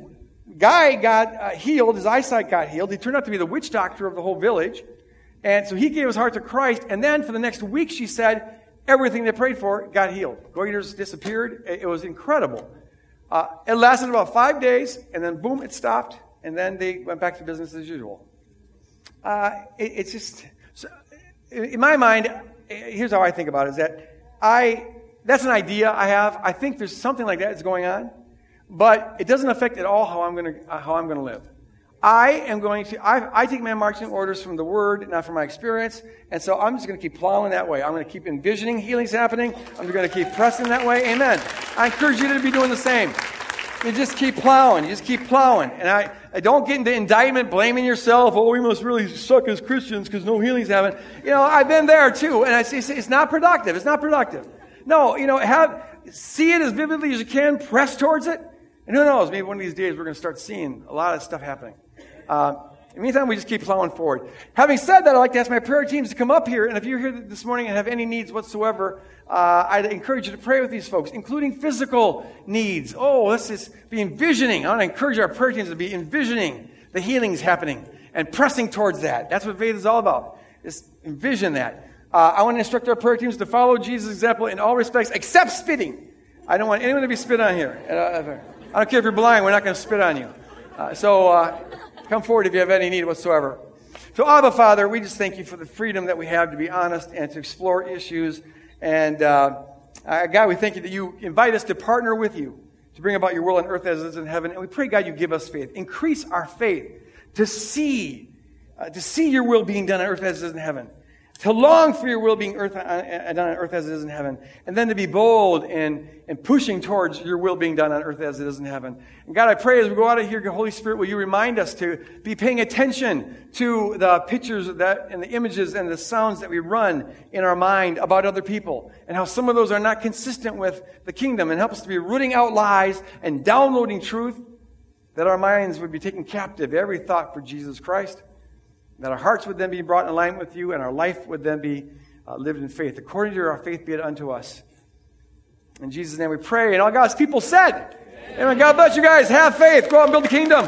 guy got uh, healed, his eyesight got healed. He turned out to be the witch doctor of the whole village, and so he gave his heart to Christ, and then for the next week, she said, everything they prayed for got healed. Goiters disappeared. It was incredible. Uh, it lasted about five days, and then boom, it stopped, and then they went back to business as usual. Uh, it, it's just, so, in my mind, here's how I think about it: is that I that's an idea I have. I think there's something like that that is going on, but it doesn't affect at all how I'm going to uh, how I'm going to live. I am going to, I, I, take my marching orders from the Word, not from my experience. And so I'm just going to keep plowing that way. I'm going to keep envisioning healings happening. I'm going to keep pressing that way. Amen. I encourage you to be doing the same. You just keep plowing. You just keep plowing. And I, I don't get into indictment, blaming yourself. Oh, we must really suck as Christians because no healings happen. You know, I've been there too. And I see it's not productive. It's not productive. No, you know, have, see it as vividly as you can, press towards it. And who knows, maybe one of these days we're going to start seeing a lot of stuff happening. Uh, in the meantime, we just keep plowing forward. Having said that, I'd like to ask my prayer teams to come up here. And if you're here this morning and have any needs whatsoever, uh, I'd encourage you to pray with these folks, including physical needs. Oh, let's just be envisioning. I want to encourage our prayer teams to be envisioning the healings happening and pressing towards that. That's what faith is all about. Just envision that. Uh, I want to instruct our prayer teams to follow Jesus' example in all respects, except spitting. I don't want anyone to be spit on here. Uh, I don't care if you're blind, we're not going to spit on you. Uh, so, uh, Come forward if you have any need whatsoever. So, Abba, Father, we just thank you for the freedom that we have to be honest and to explore issues. And uh, uh, God, we thank you that you invite us to partner with you to bring about your will on earth as it is in heaven. And we pray, God, you give us faith. Increase our faith to see, uh, to see your will being done on earth as it is in heaven to long for your will being earth, uh, uh, done on earth as it is in heaven, and then to be bold and, and pushing towards your will being done on earth as it is in heaven. And God, I pray as we go out of here, Holy Spirit, will you remind us to be paying attention to the pictures that, and the images and the sounds that we run in our mind about other people, and how some of those are not consistent with the kingdom, and help us to be rooting out lies and downloading truth, that our minds would be taken captive, every thought for Jesus Christ. That our hearts would then be brought in alignment with you, and our life would then be uh, lived in faith. According to our faith, be it unto us. In Jesus' name we pray. And all God's people said, Amen. Amen. God bless you guys. Have faith. Go out and build the kingdom.